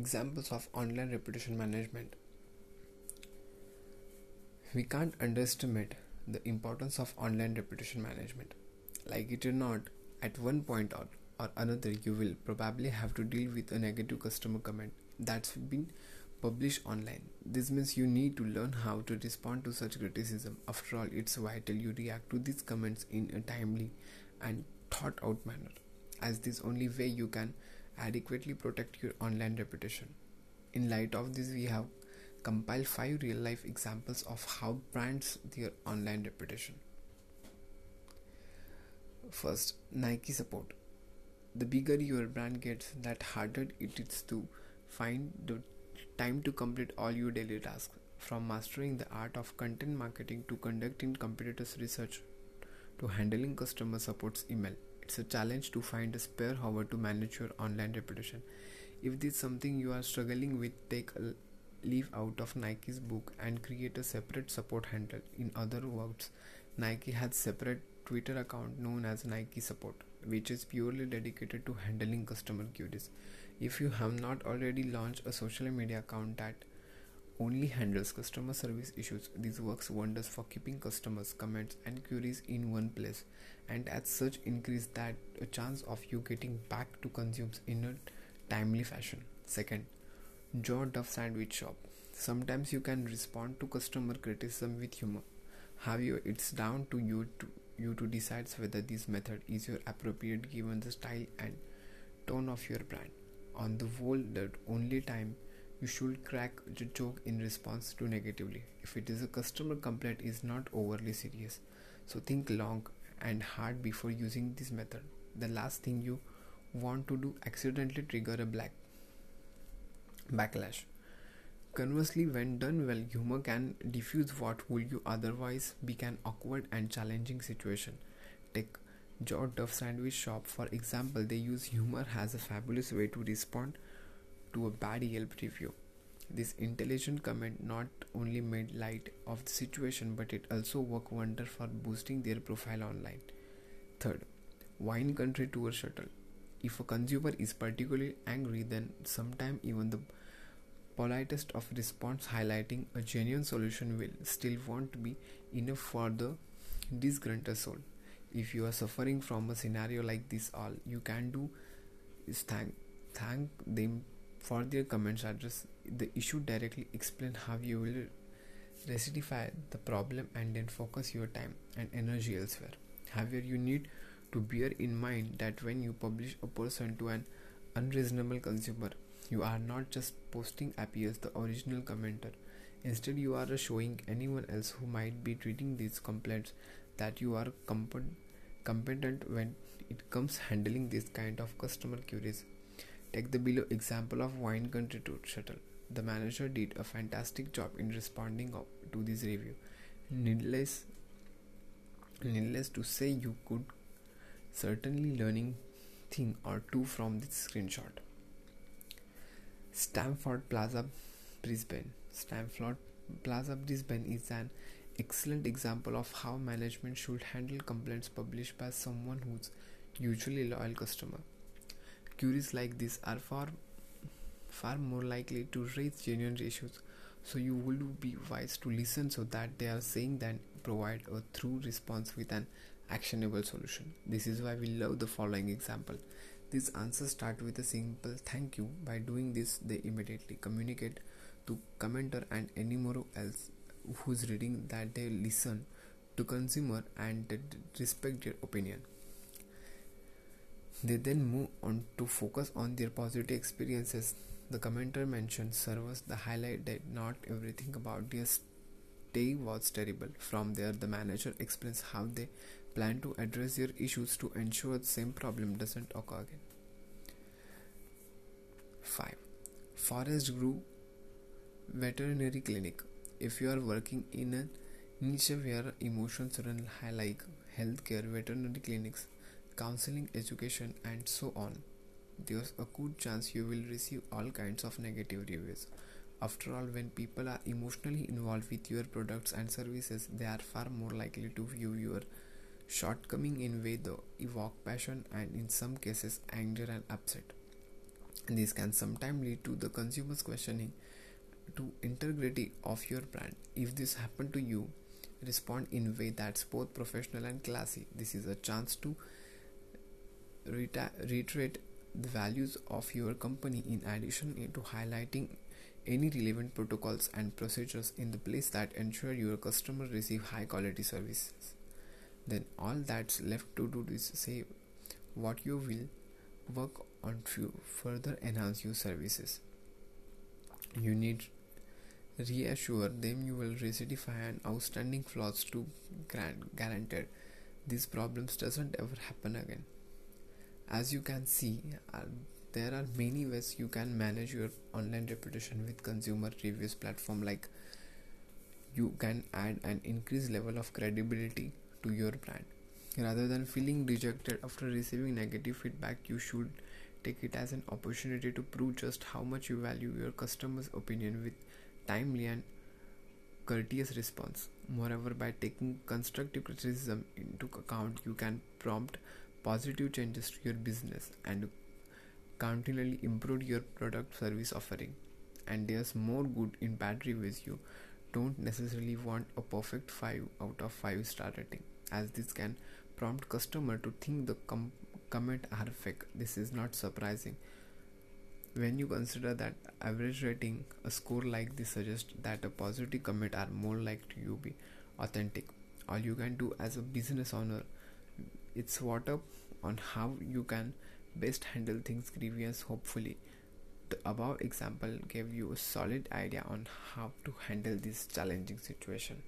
Examples of online reputation management. We can't underestimate the importance of online reputation management. Like it or not, at one point or, or another, you will probably have to deal with a negative customer comment that's been published online. This means you need to learn how to respond to such criticism. After all, it's vital you react to these comments in a timely and thought out manner, as this only way you can adequately protect your online reputation. In light of this, we have compiled five real life examples of how brands their online reputation. First, Nike support. The bigger your brand gets, that harder it is to find the time to complete all your daily tasks. From mastering the art of content marketing to conducting competitors' research to handling customer support's email, it's a challenge to find a spare hour to manage your online reputation. If this is something you are struggling with, take a leave out of Nike's book and create a separate support handle. In other words, Nike has separate Twitter account known as Nike Support, which is purely dedicated to handling customer queries. If you have not already launched a social media account that only handles customer service issues, this works wonders for keeping customers' comments and queries in one place, and as such increase that a chance of you getting back to consumers in a timely fashion. Second, Joe Duff Sandwich Shop. Sometimes you can respond to customer criticism with humor. However, it's down to you to you to decide whether this method is your appropriate given the style and tone of your brand on the whole the only time you should crack the joke in response to negatively. If it is a customer complaint is not overly serious. So think long and hard before using this method. The last thing you want to do accidentally trigger a black backlash. Conversely when done well humor can diffuse what would you otherwise be an awkward and challenging situation. Take Joe Duff Sandwich Shop, for example, they use humor as a fabulous way to respond to a bad Yelp review. This intelligent comment not only made light of the situation but it also worked wonder for boosting their profile online. Third, wine country tour shuttle. If a consumer is particularly angry, then sometimes even the politest of response highlighting a genuine solution will still won't be enough for the disgruntled soul if you are suffering from a scenario like this all you can do is thank thank them for their comments address the issue directly explain how you will rectify the problem and then focus your time and energy elsewhere however you need to bear in mind that when you publish a person to an unreasonable consumer you are not just posting appears the original commenter instead you are showing anyone else who might be treating these complaints that you are competent when it comes handling this kind of customer queries. Take the below example of Wine Country Tour Shuttle. The manager did a fantastic job in responding to this review. Needless, needless to say, you could certainly learning thing or two from this screenshot. Stamford Plaza, Brisbane. Stamford Plaza, Brisbane is an excellent example of how management should handle complaints published by someone who's usually a loyal customer. Queries like this are far far more likely to raise genuine issues, so you will be wise to listen so that they are saying then provide a true response with an actionable solution. This is why we love the following example. These answers start with a simple thank you. By doing this, they immediately communicate to commenter and anyone else who's reading that they listen to consumer and respect their opinion they then move on to focus on their positive experiences. The commenter mentioned servers the highlight that not everything about their stay was terrible. From there the manager explains how they plan to address their issues to ensure the same problem doesn't occur again. 5 Forest Grove veterinary clinic. If you are working in a niche where emotions run high like healthcare, veterinary clinics, counseling, education, and so on, there's a good chance you will receive all kinds of negative reviews. After all, when people are emotionally involved with your products and services, they are far more likely to view your shortcoming in way that evoke passion and in some cases anger and upset. This can sometimes lead to the consumers questioning to integrity of your brand. If this happened to you, respond in way that's both professional and classy. This is a chance to reiterate the values of your company. In addition to highlighting any relevant protocols and procedures in the place that ensure your customer receive high quality services. Then all that's left to do is say what you will work on to further enhance your services. You need reassure them you will rectify an outstanding flaws to grant guaranteed. These problems doesn't ever happen again as you can see uh, there are many ways you can manage your online reputation with consumer reviews platform like you can add an increased level of credibility to your brand. Rather than feeling rejected after receiving negative feedback you should take it as an opportunity to prove just how much you value your customers opinion with timely and courteous response. Moreover by taking constructive criticism into account you can prompt positive changes to your business and continually improve your product service offering. And there's more good in bad reviews you. Don't necessarily want a perfect 5 out of 5 star rating as this can prompt customer to think the com- comment are fake. This is not surprising. When you consider that average rating a score like this suggests that a positive comment are more likely to be authentic. All you can do as a business owner it's what up on how you can best handle things grievous hopefully. The above example gave you a solid idea on how to handle this challenging situation